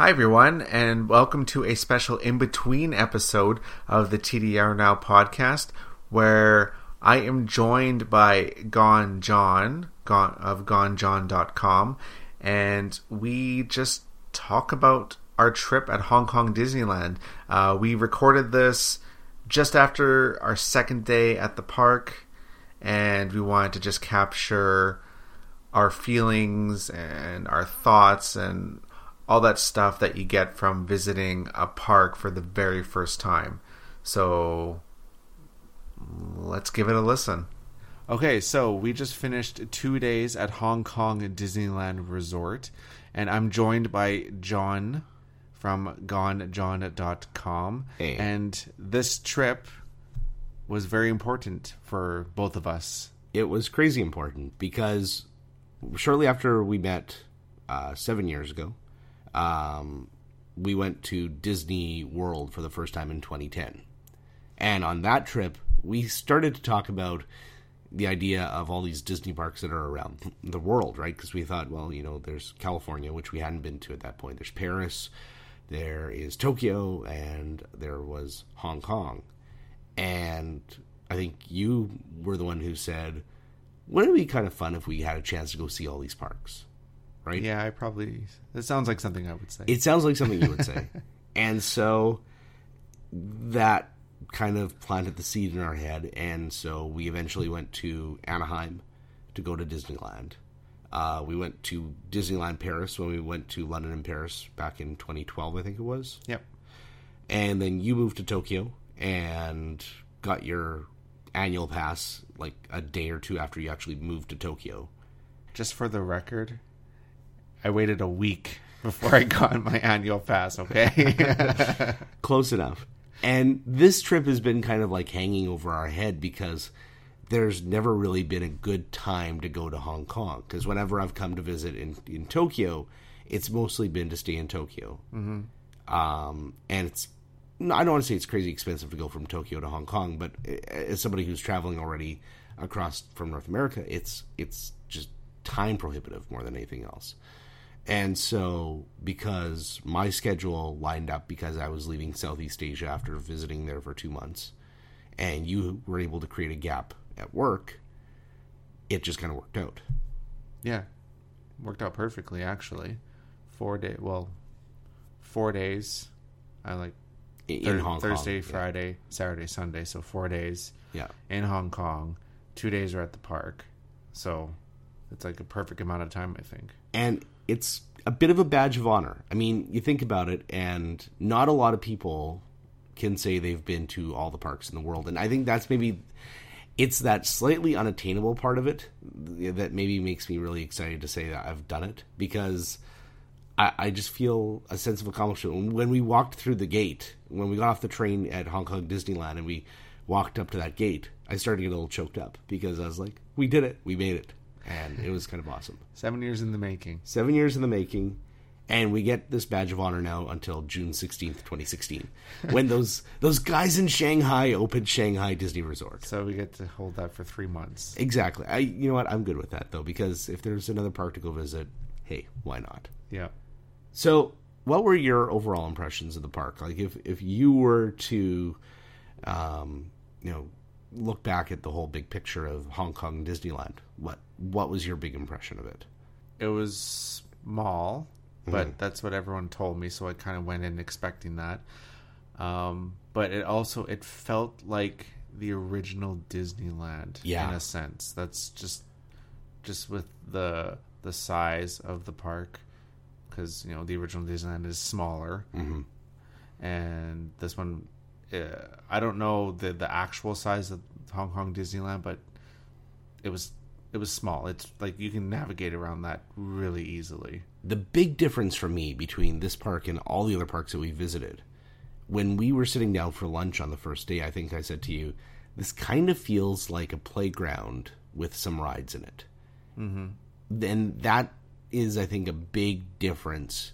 Hi, everyone, and welcome to a special in between episode of the TDR Now podcast where I am joined by Gone John gone, of GoneJohn.com, and we just talk about our trip at Hong Kong Disneyland. Uh, we recorded this just after our second day at the park, and we wanted to just capture our feelings and our thoughts and all that stuff that you get from visiting a park for the very first time. So let's give it a listen. Okay, so we just finished two days at Hong Kong Disneyland Resort, and I'm joined by John from GoneJohn.com. Hey. And this trip was very important for both of us. It was crazy important because shortly after we met uh, seven years ago, um, we went to Disney World for the first time in 2010. And on that trip, we started to talk about the idea of all these Disney parks that are around the world, right? Because we thought, well, you know, there's California, which we hadn't been to at that point. There's Paris, there is Tokyo, and there was Hong Kong. And I think you were the one who said, wouldn't it be kind of fun if we had a chance to go see all these parks? Right? Yeah, I probably. That sounds like something I would say. It sounds like something you would say. and so that kind of planted the seed in our head. And so we eventually went to Anaheim to go to Disneyland. Uh, we went to Disneyland Paris when we went to London and Paris back in 2012, I think it was. Yep. And then you moved to Tokyo and got your annual pass like a day or two after you actually moved to Tokyo. Just for the record, I waited a week before I got my annual pass, okay? Close enough. And this trip has been kind of like hanging over our head because there's never really been a good time to go to Hong Kong. Because whenever I've come to visit in, in Tokyo, it's mostly been to stay in Tokyo. Mm-hmm. Um, and it's, I don't want to say it's crazy expensive to go from Tokyo to Hong Kong, but as somebody who's traveling already across from North America, it's it's just time prohibitive more than anything else. And so, because my schedule lined up because I was leaving Southeast Asia after visiting there for two months, and you were able to create a gap at work, it just kind of worked out. yeah, worked out perfectly actually. Four day, well, four days. I like In, Hong Thursday, Kong. Friday, Saturday, Sunday. So four days Yeah. in Hong Kong. Two days are at the park. So it's like a perfect amount of time, I think. and it's a bit of a badge of honor. I mean, you think about it, and not a lot of people can say they've been to all the parks in the world, and I think that's maybe it's that slightly unattainable part of it that maybe makes me really excited to say that I've done it because I, just feel a sense of accomplishment when we walked through the gate when we got off the train at Hong Kong Disneyland and we walked up to that gate. I started to get a little choked up because I was like, "We did it! We made it!" And it was kind of awesome. Seven years in the making. seven years in the making. And we get this badge of honor now until june 16th 2016 when those those guys in shanghai opened shanghai disney resort. So we get to hold that for three months. exactly. I you know what? I'm good with that though because if there's another park to go visit hey why not? Yeah. so what were your overall impressions of the park? Like if if you were to um you know look back at the whole big picture of hong kong disneyland what what was your big impression of it It was small, but Mm-hmm. that's what everyone told me, so I kind of went in expecting that. Um, but it also it felt like the original Disneyland Yeah. in a sense. That's just just with the the size of the park because you know the original Disneyland is smaller, Mhm. and this one I don't know the the actual size of Hong Kong Disneyland, but it was it was small. It's like you can navigate around that really easily. the big difference for me between this park and all the other parks that we visited, when we were sitting down for lunch on the first day, I think I said to you, this kind of feels like a playground with some rides in it. Mm-hmm. Then that is, I think, a big difference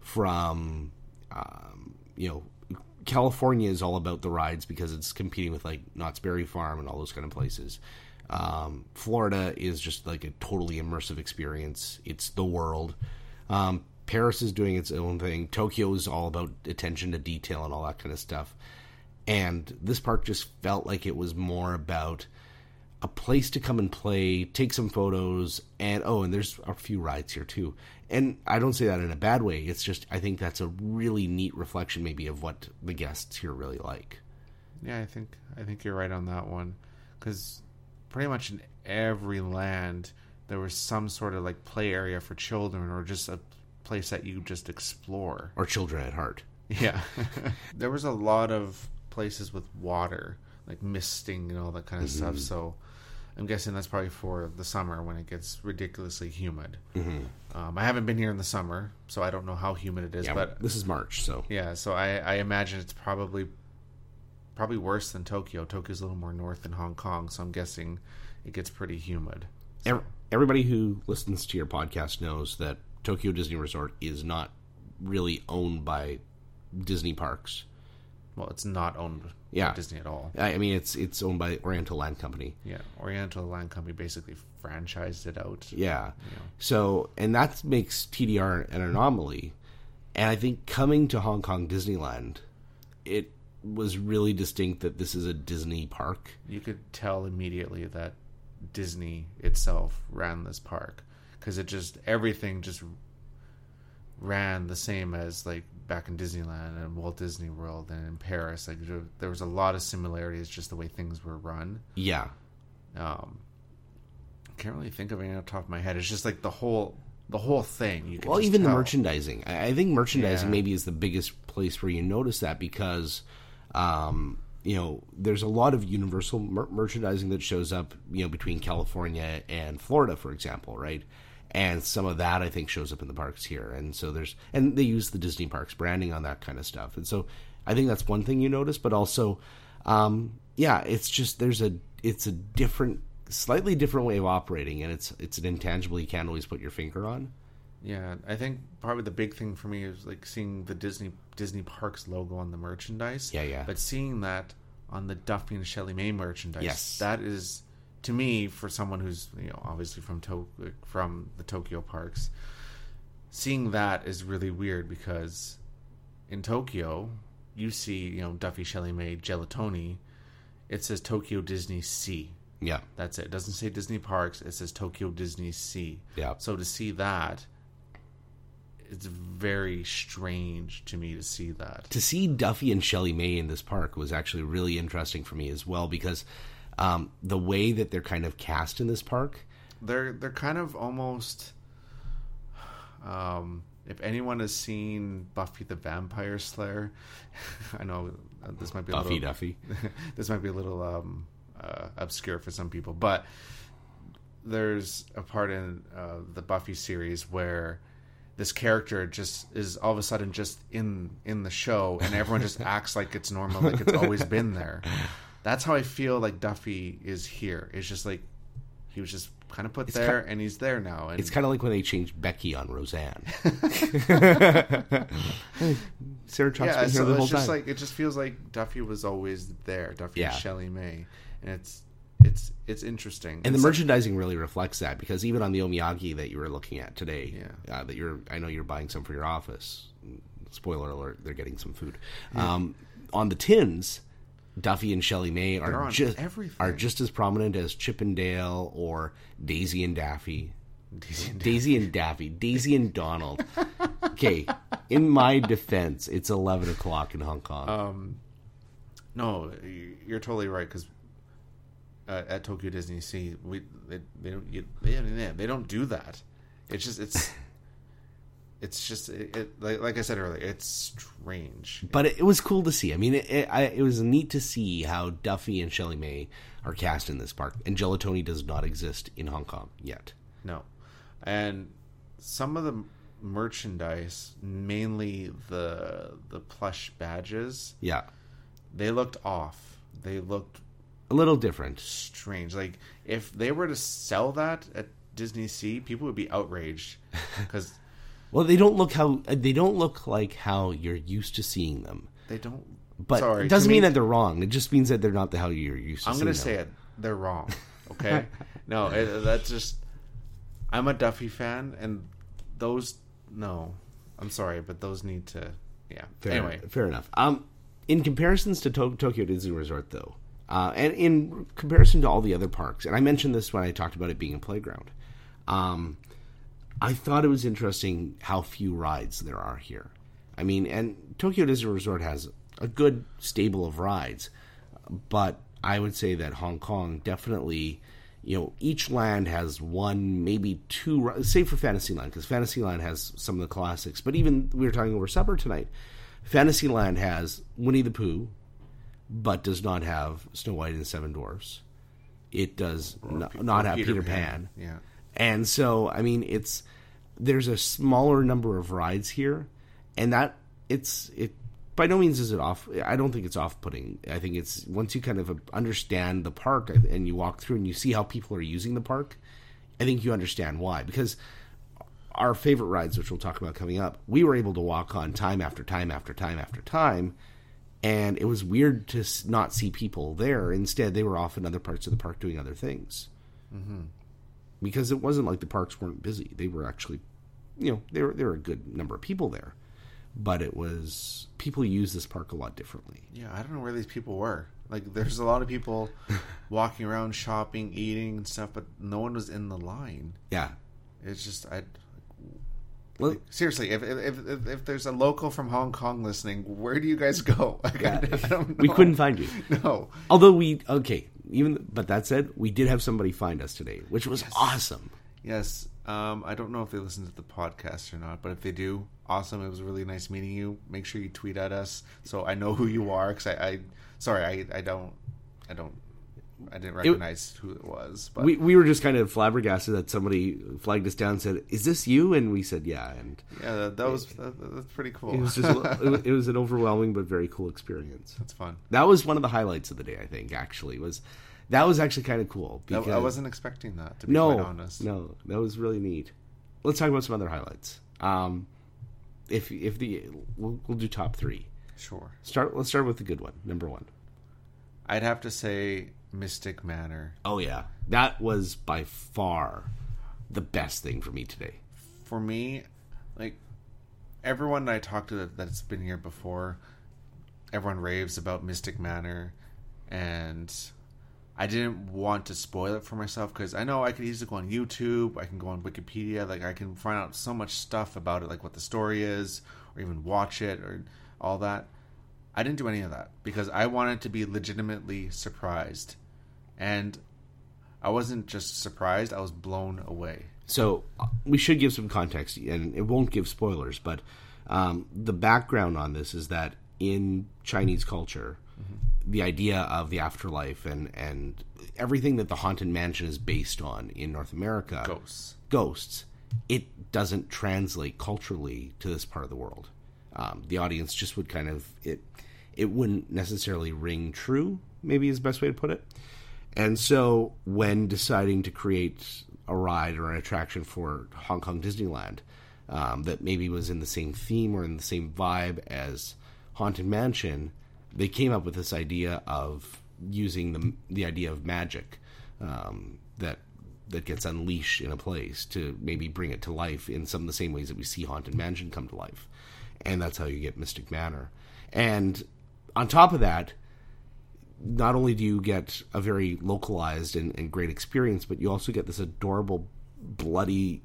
from, um, you know, California is all about the rides because it's competing with like Knott's Berry Farm and all those kind of places. Um, Florida is just like a totally immersive experience. It's the world. Um, Paris is doing its own thing. Tokyo is all about attention to detail and all that kind of stuff. And this park just felt like it was more about a place to come and play, take some photos, and oh, and there's a few rides here too. And I don't say that in a bad way. It's just I think that's a really neat reflection, maybe, of what the guests here really like. Yeah, I think I think you're right on that one, because pretty much in every land there was some sort of like play area for children, or just a place that you just explore. Or children at heart. Yeah, there was a lot of places with water, like misting and all that kind of Mm-hmm. stuff. So. I'm guessing that's probably for the summer when it gets ridiculously humid. Mm-hmm. Um, I haven't been here in the summer, so I don't know how humid it is. Yeah, but this is March, so yeah, so I, I imagine it's probably probably worse than Tokyo. Tokyo's a little more north than Hong Kong, so I'm guessing it gets pretty humid. Ev- everybody who listens to your podcast knows that Tokyo Disney Resort is not really owned by Disney parks. Well, it's not owned Yeah. by Disney at all. I I mean, it's it's owned by Oriental Land Company. Yeah, Oriental Land Company basically franchised it out. Yeah. So, and that makes TDR an anomaly. And I think coming to Hong Kong Disneyland, it was really distinct that this is a Disney park. You could tell immediately that Disney itself ran this park because it just everything just ran the same as like back in Disneyland and Walt Disney World and in Paris. Like there- was a lot of similarities just the way things were run. Yeah. Um, I can't really think of any off the top of my head. It's just like the whole the whole thing. Well, even the merchandising. I I think merchandising Yeah. maybe is the biggest place where you notice that because, um, you know, there's a lot of universal mer- merchandising that shows up, you know, between California and Florida, for example, right? And some of that I think shows up in the parks here, and so there's and they use the Disney parks branding on that kind of stuff, and so I think that's one thing you notice, but also, um, yeah, it's just there's a it's a different, slightly different way of operating, and it's it's an intangible you can't always put your finger on. Yeah, I think probably the big thing for me is like seeing the Disney Disney Parks logo on the merchandise. Yeah, yeah. But seeing that on the Duffy and Shelly May merchandise, Yes. that is to me for someone who's you know obviously from to- from the Tokyo parks, seeing that is really weird because in Tokyo you see you know Duffy Shelley May Gelatoni, it says Tokyo DisneySea. Yeah. That's it. It doesn't say Disney Parks. It says Tokyo DisneySea. Yeah. So to see that, it's very strange to me to see that. to see Duffy and Shelley May in this park was actually really interesting for me as well because um, the way that they're kind of cast in this park. They're they're kind of almost. Um, if anyone has seen Buffy the Vampire Slayer, I know uh, this might be a Buffy little, Duffy. this might be a little um, uh, obscure for some people, but there's a part in uh, the Buffy series where this character just is all of a sudden just in in the show, and everyone just acts like it's normal, like it's always been there. That's how I feel like Duffy is here. It's just like he was just kind of put there, and he's there now. And It's kind of like when they changed Becky on Roseanne. Sarah Chalke's yeah, been here so the whole it's just time. like it just feels like Duffy was always there. Duffy Yeah. and Shelley May, and it's it's it's interesting. and the It's- merchandising really reflects that because even on the Omiyage that you were looking at today, Yeah. uh, that you're, I know you're buying some for your office. Spoiler alert: they're getting some food. Um, on the tins, Duffy and Shelley May They're just everything. are just as prominent as Chip and Dale or Daisy and Daffy. Daisy and Daisy and Daffy, Daisy and Donald. Okay, in my defense, it's eleven o'clock in Hong Kong. Um, no, you're totally right because uh, at Tokyo DisneySea, we they, they don't you, they, they don't do that. It's just it's it's just it, it like, like I said earlier, it's strange. but it, it was cool to see. I mean, it, it, I, it was neat to see how Duffy and Shelley May are cast in this park, and Gelatoni does not exist in Hong Kong yet. No, and some of the merchandise, mainly the the plush badges, Yeah, they looked off. They looked a little different. strange. Like if they were to sell that at DisneySea, people would be outraged because Well, they don't look how they don't look like how you're used to seeing them. they don't. But Sorry, it doesn't to mean me- that they're wrong. It just means that they're not the how you're used to. I'm gonna them. say it. They're wrong. Okay. no, it, that's just. I'm a Duffy fan, and those no, I'm sorry, but those need to. Yeah. Fair, anyway, fair enough. Um, in comparisons to to- Tokyo Disney Resort, though, uh, and in comparison to all the other parks, and I mentioned this when I talked about it being a playground, um, I thought it was interesting how few rides there are here. I mean, and Tokyo Disney Resort has a good stable of rides, but I would say that Hong Kong definitely, you know, each land has one, maybe two, save for Fantasyland, because Fantasyland has some of the classics. But even we were talking over supper tonight, Fantasyland has Winnie the Pooh, but does not have Snow White and the Seven Dwarfs. It does Pe- not or have Peter, Pan. Yeah. And so, I mean, it's there's a smaller number of rides here, and that it's it by no means is it off. I don't think it's off putting. I think it's once you kind of understand the park and you walk through and you see how people are using the park, I think you understand why. Because our favorite rides, which we'll talk about coming up, we were able to walk on time after time after time after time. And it was weird to not see people there. Instead, they were off in other parts of the park doing other things mm-hmm. Because it wasn't like the parks weren't busy. They were actually, you know, there there were a good number of people there, but it was people use this park a lot differently. Yeah, I don't know where these people were. Like, there's a lot of people walking around, shopping, eating, and stuff, but no one was in the line. Yeah, It's just, I well, seriously, if if, if if there's a local from Hong Kong listening, where do you guys go? Like, I, I we couldn't find you. No, Although we okay, even but that said, we did have somebody find us today, which was awesome. yes. Um, I don't know if they listen to the podcast or not, but if they do, awesome. It was really nice meeting you. Make sure you tweet at us so I know who you are. Because I, I, sorry, I, I don't, I don't, I didn't recognize who it was. But We we were just kind of flabbergasted that somebody flagged us down and said, "Is this you?" And we said, "Yeah." And yeah, that, that was that, that's pretty cool. it was just it was- an overwhelming but very cool experience. that's fun. That was one of the highlights of the day. I think actually was that was actually kind of cool. I, Because, I wasn't expecting that to be no, quite honest. no, that was really neat. Let's talk about some other highlights. Um, if if the we'll, we'll do top three. Sure, Start. Let's start with the good one. Number one. I'd have to say Mystic Manor. Oh yeah, that was by far the best thing for me today. for me, like everyone I talked to that, that's been here before, everyone raves about Mystic Manor, and I didn't want to spoil it for myself because I know I could easily go on YouTube, I can go on Wikipedia, like I can find out so much stuff about it, like what the story is, or even watch it, or all that. I didn't do any of that because I wanted to be legitimately surprised, and I wasn't just surprised; I was blown away. So uh, we should give some context, and it won't give spoilers, but um, the background on this is that in Chinese culture, the idea of the afterlife and and everything that the haunted mansion is based on in North America, Ghosts. ghosts, it doesn't translate culturally to this part of the world. Um, the audience just would kind of it it wouldn't necessarily ring true. Maybe is the best way to put it. And so, when deciding to create a ride or an attraction for Hong Kong Disneyland um, that maybe was in the same theme or in the same vibe as Haunted Mansion, they came up with this idea of using the the idea of magic um, that that gets unleashed in a place to maybe bring it to life in some of the same ways that we see Haunted Mansion come to life, and that's how you get Mystic Manor. And on top of that, not only do you get a very localized and, and great experience, but you also get this adorable, bloody,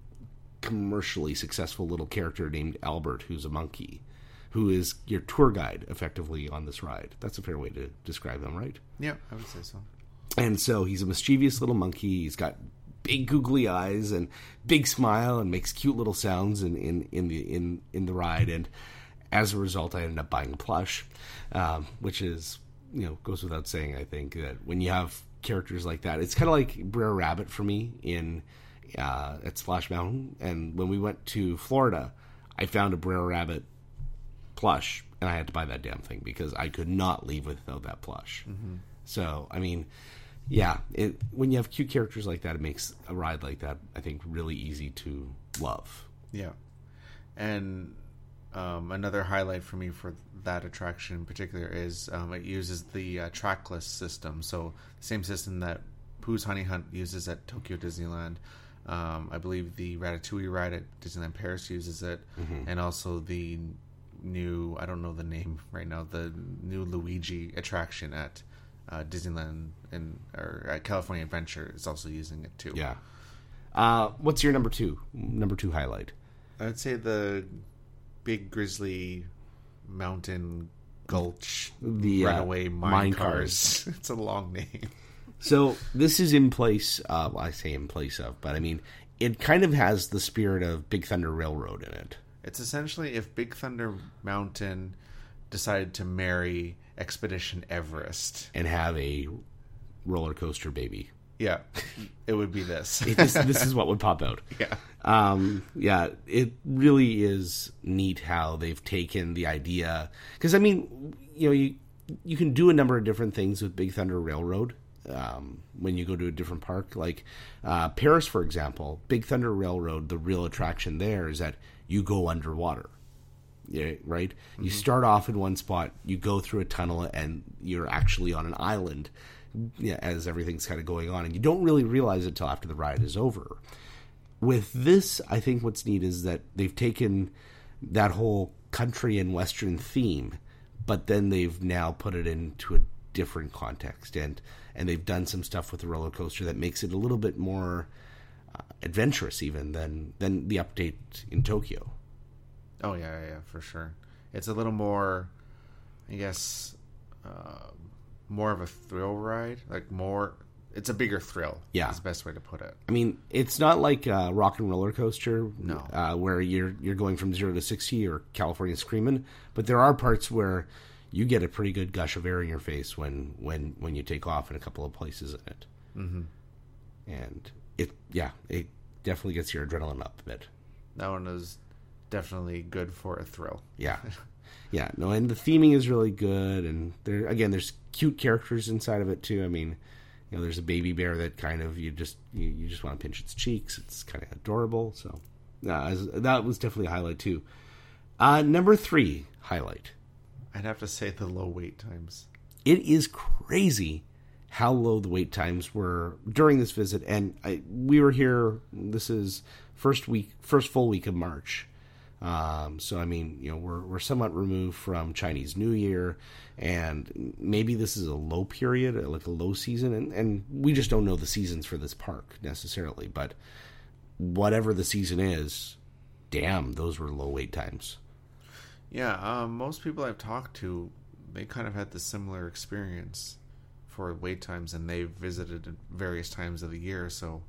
commercially successful little character named Albert, who's a monkey, who is your tour guide effectively on this ride. That's a fair way to describe him, right? Yeah, I would say so. And so he's a mischievous little monkey. He's got big googly eyes and big smile and makes cute little sounds in, in, in the in, in the ride. And as a result, I ended up buying a plush, um, which is you know goes without saying. I think that when you have characters like that, it's kind of like Brer Rabbit for me in uh, at Splash Mountain. And when we went to Florida, I found a Brer Rabbit plush, and I had to buy that damn thing because I could not leave without that plush. So, I mean, yeah, it, when you have cute characters like that, it makes a ride like that, I think, really easy to love. Yeah, and um, another highlight for me for that attraction in particular is um, it uses the uh, trackless system. So the same system that Pooh's Honey Hunt uses at Tokyo Disneyland. Um, I believe the Ratatouille ride at Disneyland Paris uses it, and also the new I don't know the name right now the new Luigi attraction at uh, Disneyland and or at California Adventure is also using it too. Yeah. Uh, what's your number two? Number two highlight. I'd say the big grizzly mountain gulch The, uh, runaway mine, mine cars. it's a long name. So this is in place. Uh, well, I say in place of, but I mean it kind of has the spirit of Big Thunder Railroad in it. It's essentially if Big Thunder Mountain decided to marry Expedition Everest. and have a roller coaster baby. Yeah, it would be this. It just, this is what would pop out. yeah. Um, yeah, it really is neat how they've taken the idea because I mean, you know, you you can do a number of different things with Big Thunder Railroad um, when you go to a different park, like uh, Paris, for example. Big Thunder Railroad, the real attraction there is that you go underwater. Yeah, right. You start off in one spot, you go through a tunnel, and you're actually on an island. Yeah, as everything's kind of going on, and you don't really realize it till after the ride is over with this, I think what's neat is that they've taken that whole country and western theme, but then they've now put it into a different context, and and they've done some stuff with the roller coaster that makes it a little bit more uh, adventurous, even than than the update in Tokyo. Oh yeah, yeah, yeah, for sure. It's a little more, I guess, uh, more of a thrill ride. Like more, it's a bigger thrill. Yeah. is the best way to put it. I mean, it's not like a rock and roller coaster, No. uh, where you're you're going from zero to sixty or California Screaming, but there are parts where you get a pretty good gush of air in your face when when when you take off in a couple of places in it, mm-hmm. and it yeah, it definitely gets your adrenaline up a bit. That one is definitely good for a thrill. Yeah, yeah, no, and the theming is really good, and there again, there's cute characters inside of it too. I mean, you know, there's a baby bear that kind of you just you, you just want to pinch its cheeks. It's kind of adorable. So, uh, that was definitely a highlight too. Uh, number three highlight. I'd have to say the low wait times. It is crazy how low the wait times were during this visit, and I, we were here. This is first week, first full week of March. Um, so I mean, you know, we're we're somewhat removed from Chinese New Year, and maybe this is a low period, like a low season, and and we just don't know the seasons for this park necessarily. But whatever the season is, damn, those were low wait times. Yeah, um, most people I've talked to, they kind of had the similar experience for wait times, and they've visited various times of the year, so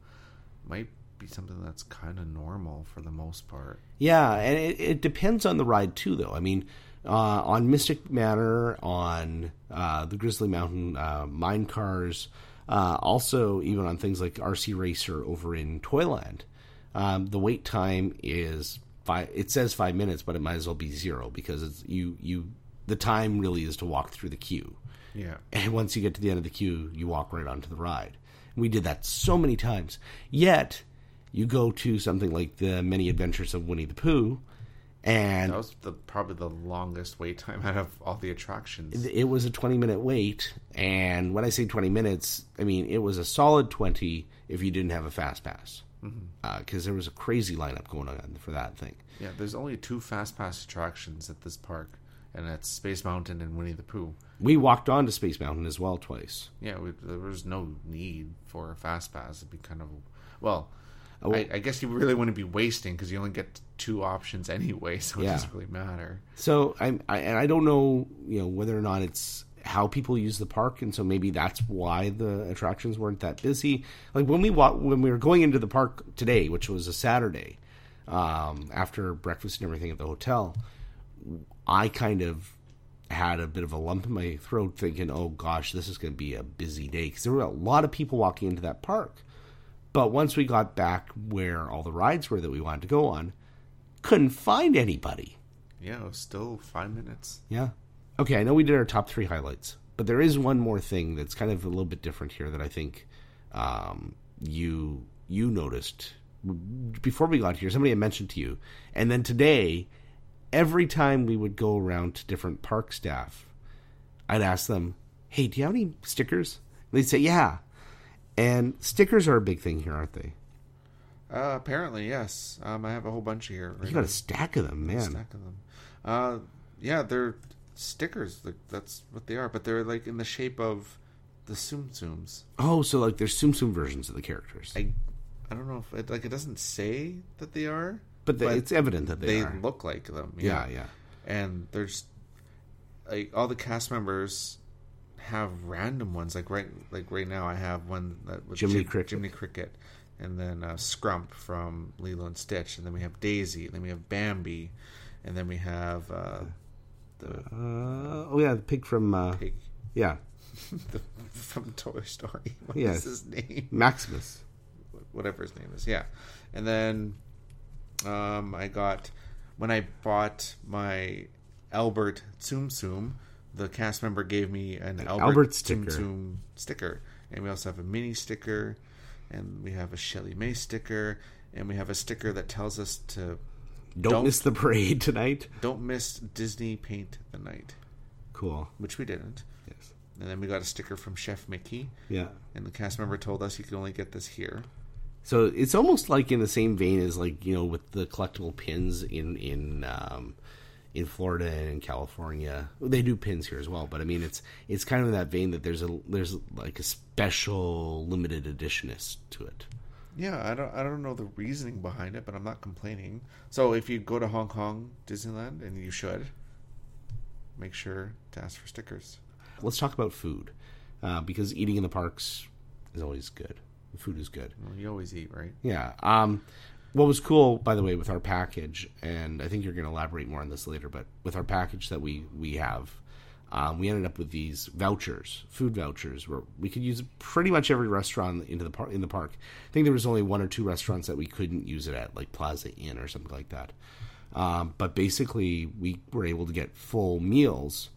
might be something that's kind of normal for the most part. Yeah, and it, it depends on the ride too, though. I mean, uh, on Mystic Manor, on uh, the Grizzly Mountain uh, mine cars, uh, also even on things like RC Racer over in Toyland, um, the wait time is five. It says five minutes, but it might as well be zero because it's you you. The time really is to walk through the queue. Yeah. And once you get to the end of the queue, you walk right onto the ride. We did that so many times. Yet, you go to something like the Many Adventures of Winnie the Pooh, and That was the probably the longest wait time out of all the attractions. it was a 20 minute wait. And when I say 20 minutes, I mean it was a solid 20 if you didn't have a fast pass. Mm-hmm. Uh, because there was a crazy lineup going on for that thing. Yeah, there's only two fast pass attractions at this park, and that's Space Mountain and Winnie the Pooh. We walked on to Space Mountain as well twice. Yeah, we, there was no need for a fast pass. It'd be kind of well. Oh. I, I guess you really wouldn't be wasting because you only get two options anyway, so it Yeah. doesn't really matter. So I'm, I, and I don't know, you know, whether or not it's how people use the park, and so maybe that's why the attractions weren't that busy. Like when we wa- when we were going into the park today, which was a Saturday, um, after breakfast and everything at the hotel, I kind of had a bit of a lump in my throat, thinking, "Oh gosh, this is going to be a busy day," because there were a lot of people walking into that park. But once we got back where all the rides were that we wanted to go on, couldn't find anybody. Yeah, it was still five minutes. Yeah. Okay, I know we did our top three highlights, but there is one more thing that's kind of a little bit different here that I think um, you you noticed before we got here. Somebody had mentioned to you, and then today, every time we would go around to different park staff, I'd ask them, "Hey, do you have any stickers?" And they'd say, "Yeah." And stickers are a big thing here, aren't they? Uh, apparently, yes. Um, I have a whole bunch here. Right You got a stack of them, now. man. stack of them. Uh, yeah, they're stickers. That's what they are, but they're like in the shape of the Tsum Tsums. Oh, so like there's Tsum Tsum versions of the characters, I, I don't know if it like it doesn't say that they are, but, the, it's evident that they, they look like them. yeah, yeah. and there's like all the cast members have random ones. Like right, like right now, I have one that with Jiminy Jim- Cricket. Jiminy Cricket, and then uh, Scrump from Lilo and Stitch, and then we have Daisy, and then we have Bambi, and then we have uh, the Uh, oh yeah, the pig from uh, pig yeah the, from Toy Story. What is Yes. his name? Maximus. whatever his name is. Yeah, and then um, I got when I bought my Albert Tsum Tsum, the cast member gave me an, Albert, Albert sticker. Tsum sticker, and we also have a mini sticker, and we have a Shelly May sticker, and we have a sticker that tells us to Don't, Don't- miss the parade tonight. don't miss Disney Paint the Night, Cool. which we didn't. Yes. And then we got a sticker from Chef Mickey, Yeah. and the cast member told us you can only get this here. So it's almost like in the same vein as like you know with the collectible pins in in um, in Florida and in California. They do pins here as well, but I mean it's it's kind of in that vein that there's a there's like a special limited editionness to it. Yeah, I don't I don't know the reasoning behind it, but I'm not complaining. So if you go to Hong Kong Disneyland, and you should, make sure to ask for stickers. Let's talk about food uh, because eating in the parks is always good. The food is good. Well, you always eat, right? Yeah. Um, what was cool, by the way, with our package, and I think you're going to elaborate more on this later, but with our package that we we have, um, we ended up with these vouchers, food vouchers, where we could use pretty much every restaurant into the par- in the park. I think there was only one or two restaurants that we couldn't use it at, like Plaza Inn or something like that. Um, but basically, we were able to get full meals,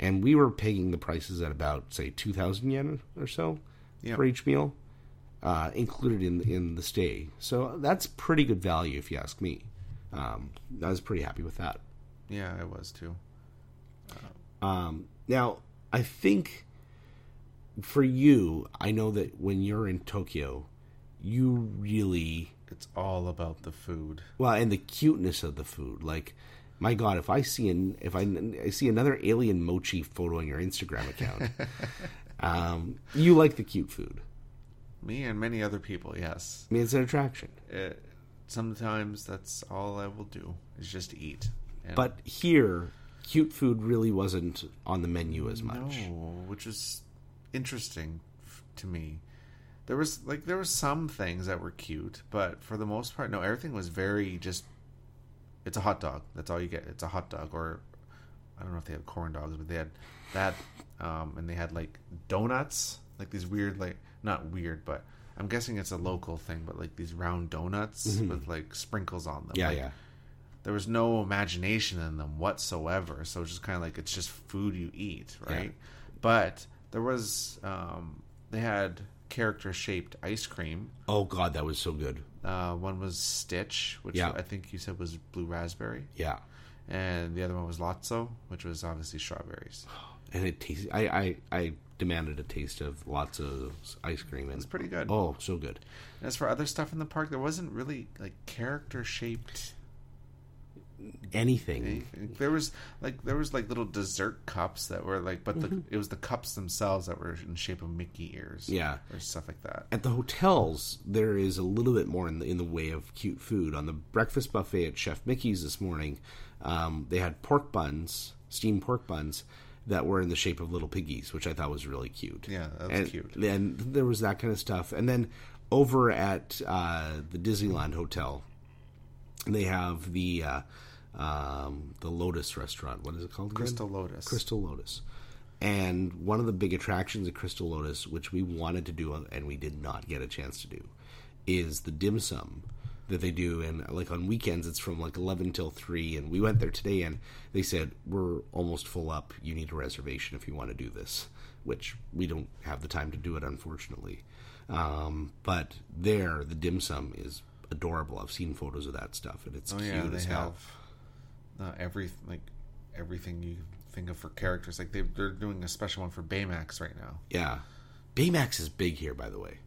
and we were paying the prices at about say two thousand yen or so Yeah. for each meal uh, included in in the stay. So that's pretty good value, if you ask me. Um, I was pretty happy with that. Yeah, I was too. Um, now, I think for you, I know that when you're in Tokyo, you really It's all about the food. well, and the cuteness of the food. Like, my God, if I see an if I, I see another alien mochi photo on your Instagram account, um, you like the cute food. Me and many other people, yes. I mean, it's an attraction. It, sometimes that's all I will do is just eat. And But here, cute food really wasn't on the menu as much. No, which is interesting f- to me. There was like there were some things that were cute, but for the most part, no. Everything was very just. It's a hot dog. That's all you get. It's a hot dog, or I don't know if they had corn dogs, but they had that, um, and they had like donuts, like these weird, like not weird, but I'm guessing it's a local thing, but like these round donuts with like sprinkles on them. Yeah, Like, yeah. there was no imagination in them whatsoever. So it's just kind of like it's just food you eat, right? But there was um, they had character shaped ice cream. Oh God, that was so good. Uh, one was Stitch, which Yeah. I think you said was blue raspberry, Yeah, and the other one was Lotso, which was obviously strawberries. and it tasted. I, I I demanded a taste of Lotso ice cream, and It's pretty good. oh, so good. As for other stuff in the park, there wasn't really like character shaped Anything. anything. There was like there was like little dessert cups that were like, but the, it was the cups themselves that were in shape of Mickey ears, Yeah. or stuff like that. At the hotels, there is a little bit more in the in the way of cute food. On the breakfast buffet at Chef Mickey's this morning, um, they had pork buns, steamed pork buns that were in the shape of little piggies, which I thought was really cute. Yeah, that was and, cute. And there was that kind of stuff. And then over at uh, the Disneyland Hotel, they have the uh, um, the Lotus restaurant. What is it called? again? Crystal Lotus. Crystal Lotus. And one of the big attractions at Crystal Lotus, which we wanted to do and we did not get a chance to do, is the dim sum that they do. And like on weekends, it's from like 11 till 3. And we went there today and they said, We're almost full up. You need a reservation if you want to do this, which we don't have the time to do it, unfortunately. Um, but there, the dim sum is adorable. I've seen photos of that stuff and it's Oh cute yeah, they as hell. have uh, every like everything you think of for characters. Like they they're doing a special one for Baymax right now. Yeah. Baymax is big here, by the way.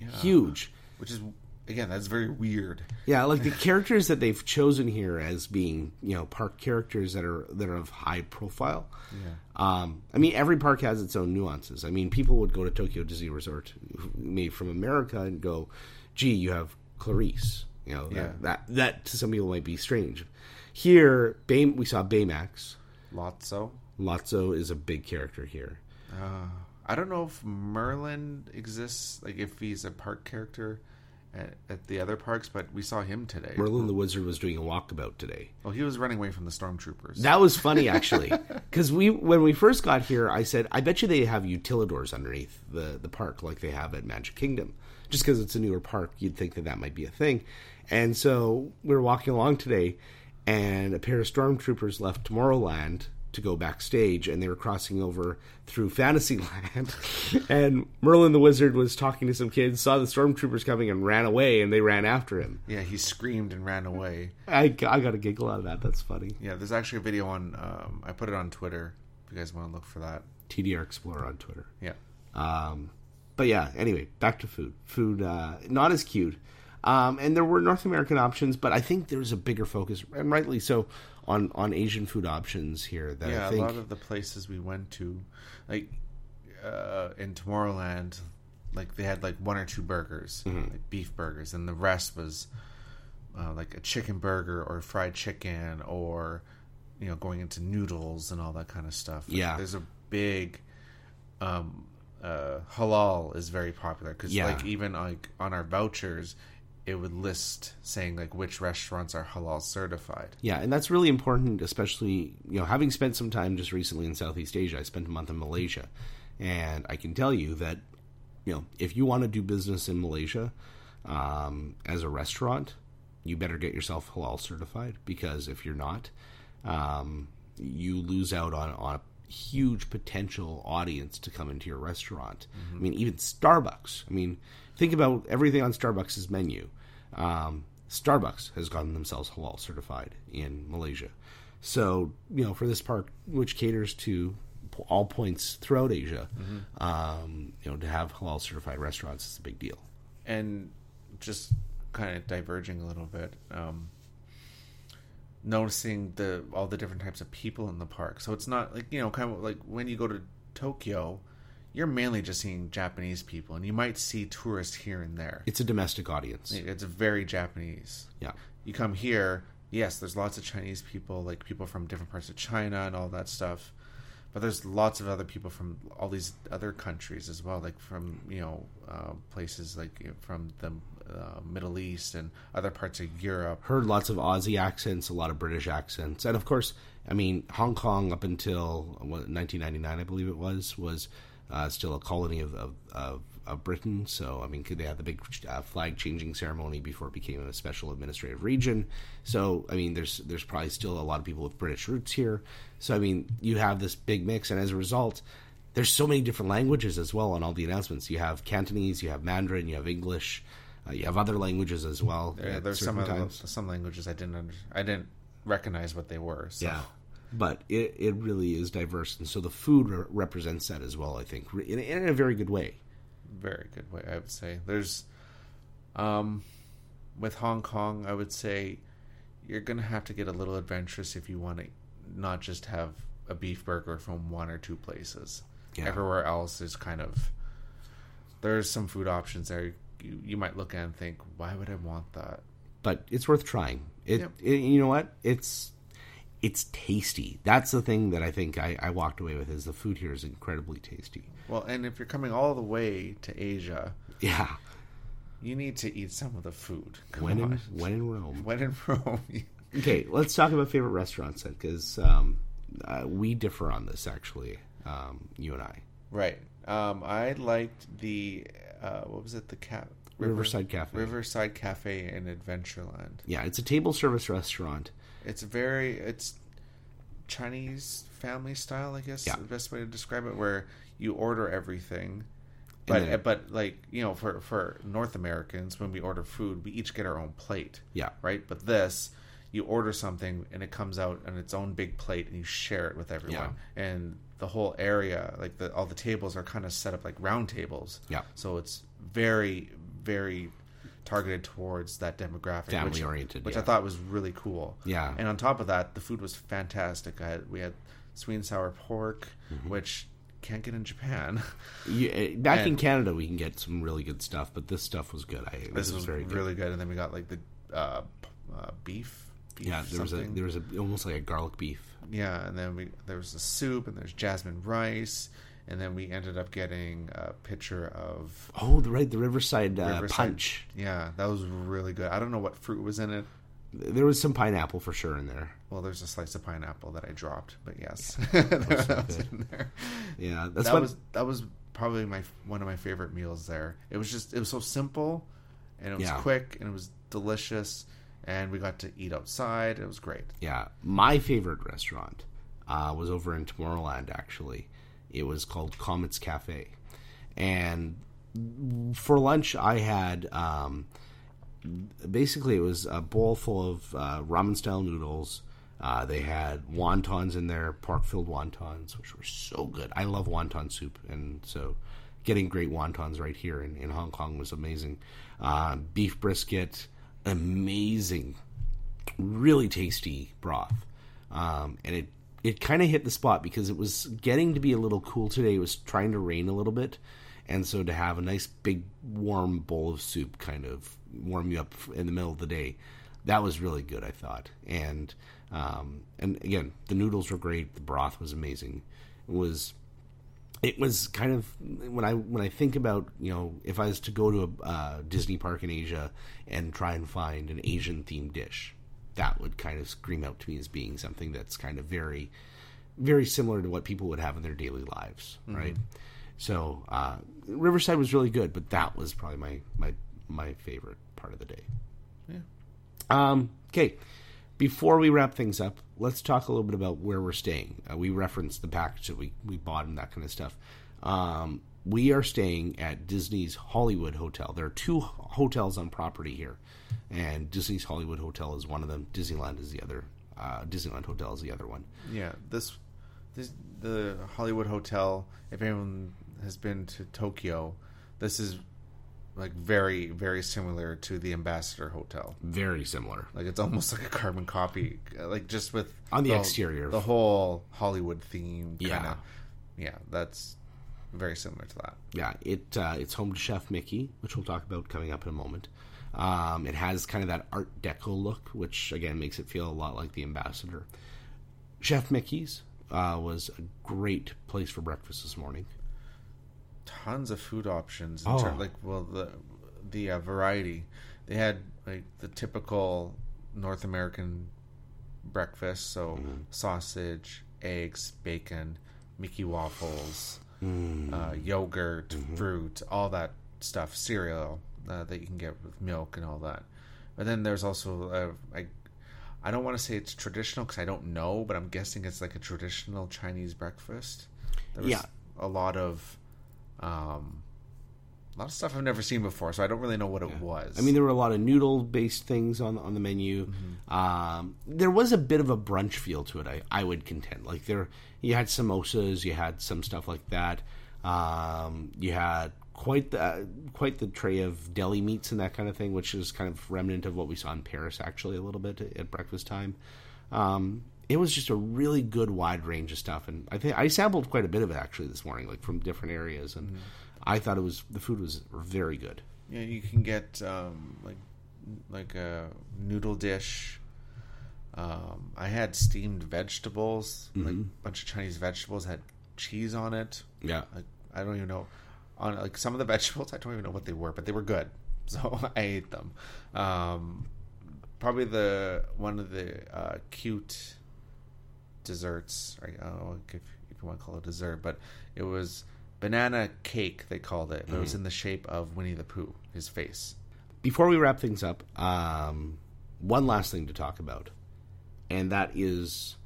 Yeah. Huge. which is again, that's very weird. Yeah, like the characters that they've chosen here as being, you know, park characters that are that are of high profile. Yeah. Um, I mean, every park has its own nuances. I mean, people would go to Tokyo Disney Resort, made from America, and go, "Gee, you have Clarice." You know, Yeah. that, that that to some people might be strange. Here, Bay, we saw Baymax. Lotso. Lotso is a big character here. Uh, I don't know if Merlin exists, like if he's a park character at, at the other parks, but we saw him today. Merlin the Wizard was doing a walkabout today. Well, he was running away from the stormtroopers. That was funny actually, because we when we first got here, I said, "I bet you they have utilidors underneath the the park like they have at Magic Kingdom." Just because it's a newer park, you'd think that that might be a thing. And so we were walking along today, and a pair of stormtroopers left Tomorrowland to go backstage, and they were crossing over through Fantasyland. and Merlin the Wizard was talking to some kids, saw the stormtroopers coming, and ran away, and they ran after him. yeah, he screamed and ran away. I, I got a giggle out of that. That's funny. Yeah, there's actually a video on. Um, I put it on Twitter. If you guys want to look for that. TDR Explorer on Twitter. Yeah. Um, but yeah, anyway, back to food. Food, uh, not as cute. Um, and there were North American options, but I think there's a bigger focus, and rightly so, on, on Asian food options here. That yeah, I think a lot of the places we went to, like uh, in Tomorrowland, like they had like one or two burgers, Mm-hmm. like beef burgers, and the rest was uh, like a chicken burger or fried chicken or you know going into noodles and all that kind of stuff. Yeah. there's a big um, uh, halal is very popular because Yeah. like even like on our vouchers. It would list saying like which restaurants are halal certified. Yeah, and that's really important, especially you know having spent some time just recently in Southeast Asia. I spent a month in Malaysia, and I can tell you that you know if you want to do business in Malaysia um, as a restaurant, you better get yourself halal certified because if you're not, um, you lose out on on a huge potential audience to come into your restaurant. I mean, even Starbucks. I mean, think about everything on Starbucks' menu. Um, Starbucks has gotten themselves halal certified in Malaysia. So, you know, for this park, which caters to all points throughout Asia, um, you know, to have halal certified restaurants is a big deal. and just kind of diverging a little bit um noticing the all the different types of people in the park so it's not like you know kind of like when you go to tokyo you're mainly just seeing japanese people and you might see tourists here and there It's a domestic audience. it's very japanese Yeah. you come here yes there's lots of chinese people like people from different parts of china and all that stuff but there's lots of other people from all these other countries as well like from you know uh, places like you know, from the uh, middle east and other parts of europe Heard lots of Aussie accents, a lot of British accents, and of course, I mean, Hong Kong up until what, 1999, I believe it was, was uh, still a colony of, of, of, of Britain. So, I mean, they had the big uh, flag changing ceremony before it became a special administrative region. So, I mean, there's there's probably still a lot of people with British roots here. So, I mean, you have this big mix, and as a result, there's so many different languages as well on all the announcements. You have Cantonese, you have Mandarin, you have English. Uh, you have other languages as well. at there's some some languages i didn't under, i didn't recognize what they were so. Yeah, but it, it really is diverse, and so the food re- represents that as well. I think in, in a very good way. very good way i would say there's um with hong kong i would say you're gonna have to get a little adventurous if you want to not just have a beef burger from one or two places Yeah. everywhere else is kind of there's some food options there you, you might look at and think why would i want that But it's worth trying. It, Yep. it- you know what? It's it's tasty. That's the thing that I think I, I walked away with is the food here is incredibly tasty. well and if you're coming all the way to asia Yeah, you need to eat some of the food Come when in when in Rome. when in rome Okay, let's talk about favorite restaurants then, because um, uh, we differ on this actually. Um, you and I, Right. Um, I liked the uh, what was it? The cat Riverside Cafe. Riverside Cafe in Adventureland. Yeah, it's a table service restaurant. It's very it's Chinese family style, I guess. Yeah. The best way to describe it, where you order everything. But then- but like you know, for for North Americans, when we order food, we each get our own plate. Yeah. Right. But this, you order something and it comes out on its own big plate, and you share it with everyone. And the whole area, like the all the tables, are kind of set up like round tables. Yeah. So it's very very targeted towards that demographic, Family which, oriented, which yeah. I thought was really cool. Yeah. and on top of that, the food was fantastic. I had, we had sweet and sour pork, Mm-hmm. which can't get in Japan. Uh, back in Canada, we can get some really good stuff, but this stuff was good. I, this, this was, very really good. And then we got like the uh, uh, beef. beef Yeah, there was a there was a almost like a garlic beef. Yeah, and then we there was the soup, and there's jasmine rice, and then we ended up getting a pitcher of Oh, the right, the Riverside, uh, Riverside- punch. Yeah, that was really good. I don't know what fruit was in it. There was some pineapple for sure in there. Well, there's a slice of pineapple that I dropped, but yes, that was in there. Yeah, that's that what was that was probably my one of my favorite meals there. It was just it was so simple, and it was Yeah. quick, and it was delicious, and we got to eat outside. It was great. Yeah, my favorite restaurant uh, was over in Tomorrowland. Actually, it was called Comets Cafe, and for lunch I had um, basically it was a bowl full of uh, ramen style noodles. Uh, they had wontons in there, pork filled wontons, which were so good. I love wonton soup, and so getting great wontons right here in, in Hong Kong was amazing. Uh, beef brisket, amazing really tasty broth, um, and it it kind of hit the spot because it was getting to be a little cool today. It was trying to rain a little bit, and so to have a nice big warm bowl of soup kind of warm you up in the middle of the day, that was really good. I thought, and um, and again, the noodles were great. The broth was amazing. It was it was kind of when I when I think about you know if I was to go to a uh, Disney park in Asia and try and find an Asian themed dish, that would kind of scream out to me as being something that's kind of very very similar to what people would have in their daily lives, right? So uh, Riverside was really good, but that was probably my my my favorite part of the day. Yeah. Um, okay. Before we wrap things up, let's talk a little bit about where we're staying. Uh, we referenced the package that we, we bought and that kind of stuff. Um, we are staying at Disney's Hollywood Hotel. There are two hotels on property here, and Disney's Hollywood Hotel is one of them. Disneyland is the other. Uh, Disneyland Hotel is the other one. Yeah, this this the Hollywood Hotel. If anyone has been to Tokyo, this is like very very similar to the Ambassador Hotel. Very similar. Like it's almost like a carbon copy, like just with On the exterior. the whole Hollywood theme. Yeah. Kinda, yeah, that's very similar to that. Yeah, it uh, it's home to Chef Mickey, which we'll talk about coming up in a moment. Um, it has kind of that Art Deco look, which again makes it feel a lot like the Ambassador. Chef Mickey's uh, was a great place for breakfast this morning. Tons of food options. In Oh. like well, the the uh, variety they had like the typical North American breakfast, so Mm-hmm. sausage, eggs, bacon, Mickey waffles, Mm. uh, yogurt, Mm-hmm. fruit, all that stuff, cereal uh, that you can get with milk and all that. But then there's also uh, I I don't want to say it's traditional because I don't know, but I'm guessing it's like a traditional Chinese breakfast. There Yeah. a lot of um, a lot of stuff I've never seen before, so I don't really know what it was. I mean, there were a lot of noodle based things on on the menu. Mm-hmm. Um, there was a bit of a brunch feel to it. I, I would contend. Like there, you had samosas, you had some stuff like that. Um, you had quite the quite the tray of deli meats and that kind of thing, which is kind of remnant of what we saw in Paris actually a little bit at breakfast time. Um, it was just a really good wide range of stuff, and I think I sampled quite a bit of it actually this morning, like from different areas, and I thought it was the food was very good. yeah, you can get um, like like a noodle dish. Um, I had steamed vegetables, like Mm-hmm. a bunch of Chinese vegetables had cheese on it. Yeah. Like, I don't even know on like some of the vegetables. I don't even know what they were, but they were good, so I ate them. Um, probably the one of the uh, cute desserts. Right? I don't know if, if you want to call it dessert, but it was banana cake. They called it. But It was in the shape of Winnie the Pooh, his face. before we wrap things up, um, one last thing to talk about, and that is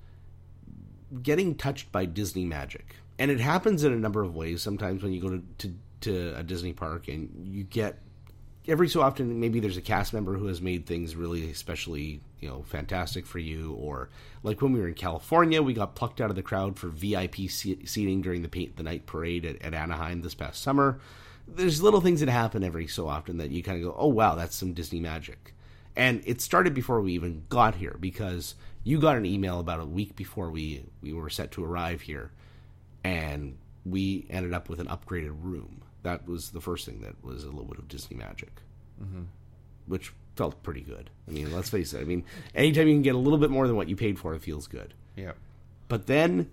getting touched by Disney magic. And it happens in a number of ways. Sometimes when you go to, to, to a Disney park and you get every so often maybe there's a cast member who has made things really especially you know fantastic for you or like when we were in california we got plucked out of the crowd for vip seating during the paint the night parade at, at anaheim this past summer there's little things that happen every so often that you kind of go, oh wow, that's some Disney magic. And it started before we even got here because you got an email about a week before we we were set to arrive here, and we ended up with an upgraded room. That was the first thing that was a little bit of Disney magic, mm-hmm. which felt pretty good. I mean, let's face it. I mean, anytime you can get a little bit more than what you paid for, it feels good. Yeah. But then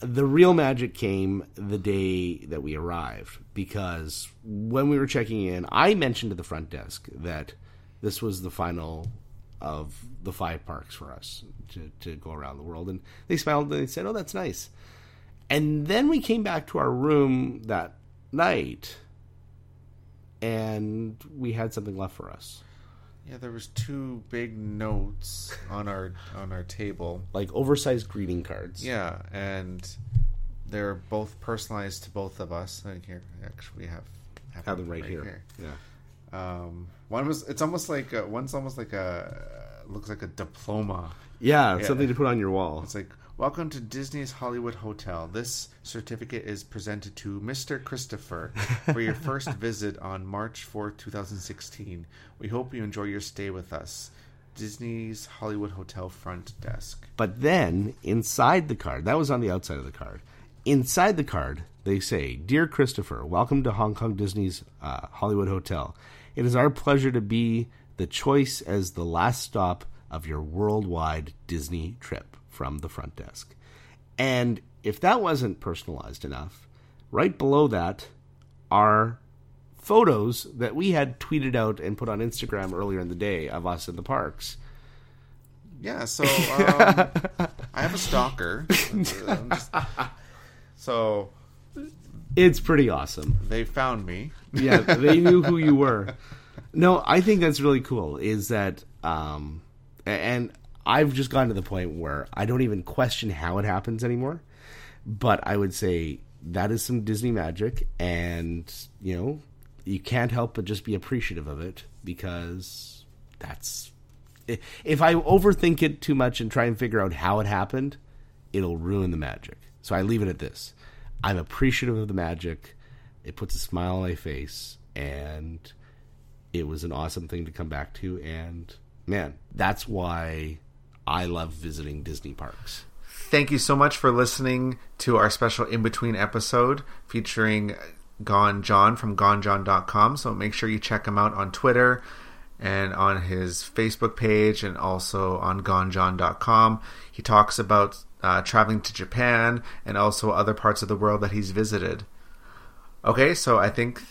the real magic came the day that we arrived because when we were checking in, I mentioned to the front desk that this was the final of the five parks for us to, to go around the world. And they smiled and they said, Oh, that's nice. And then we came back to our room that night and we had something left for us. Yeah, there was two big notes on our on our table, like oversized greeting cards. Yeah, and they're both personalized to both of us. Like here, actually, we have have, have them right, right here. here. Yeah. Um, one was it's almost like a, one's almost like a looks like a diploma. Yeah, yeah, something to put on your wall. It's like Welcome to Disney's Hollywood Hotel. This certificate is presented to Mr. Christopher for your first visit on March 4th, 2016. We hope you enjoy your stay with us. Disney's Hollywood Hotel front desk. But then, inside the card, that was on the outside of the card. Inside the card, they say, Dear Christopher, welcome to Hong Kong Disney's uh, Hollywood Hotel. It is our pleasure to be the choice as the last stop of your worldwide Disney trip from the front desk. And if that wasn't personalized enough, right below that are photos that we had tweeted out and put on Instagram earlier in the day of us in the parks. Yeah, so um, I have a stalker. Just, so it's pretty awesome. They found me. yeah, they knew who you were. No, I think that's really cool. Is that um, and I've just gotten to the point where I don't even question how it happens anymore. But I would say that is some Disney magic, and you know, you can't help but just be appreciative of it because that's if I overthink it too much and try and figure out how it happened, it'll ruin the magic. So I leave it at this. I'm appreciative of the magic. It puts a smile on my face, and it was an awesome thing to come back to. And man, that's why I love visiting Disney parks. Thank you so much for listening to our special in between episode featuring Gone John from gonejohn.com. So make sure you check him out on Twitter and on his Facebook page and also on gonejohn.com. He talks about uh, traveling to Japan and also other parts of the world that he's visited. Okay, so I think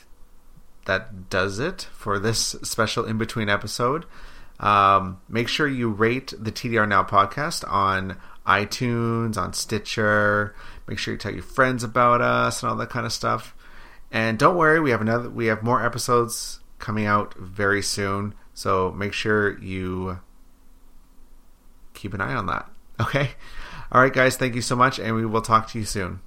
that does it for this special in between episode. Um, make sure you rate the TDR Now podcast on iTunes, on Stitcher. Make sure you tell your friends about us and all that kind of stuff. And don't worry, we have another we have more episodes coming out very soon. So make sure you keep an eye on that. Okay? All right guys, thank you so much and we will talk to you soon.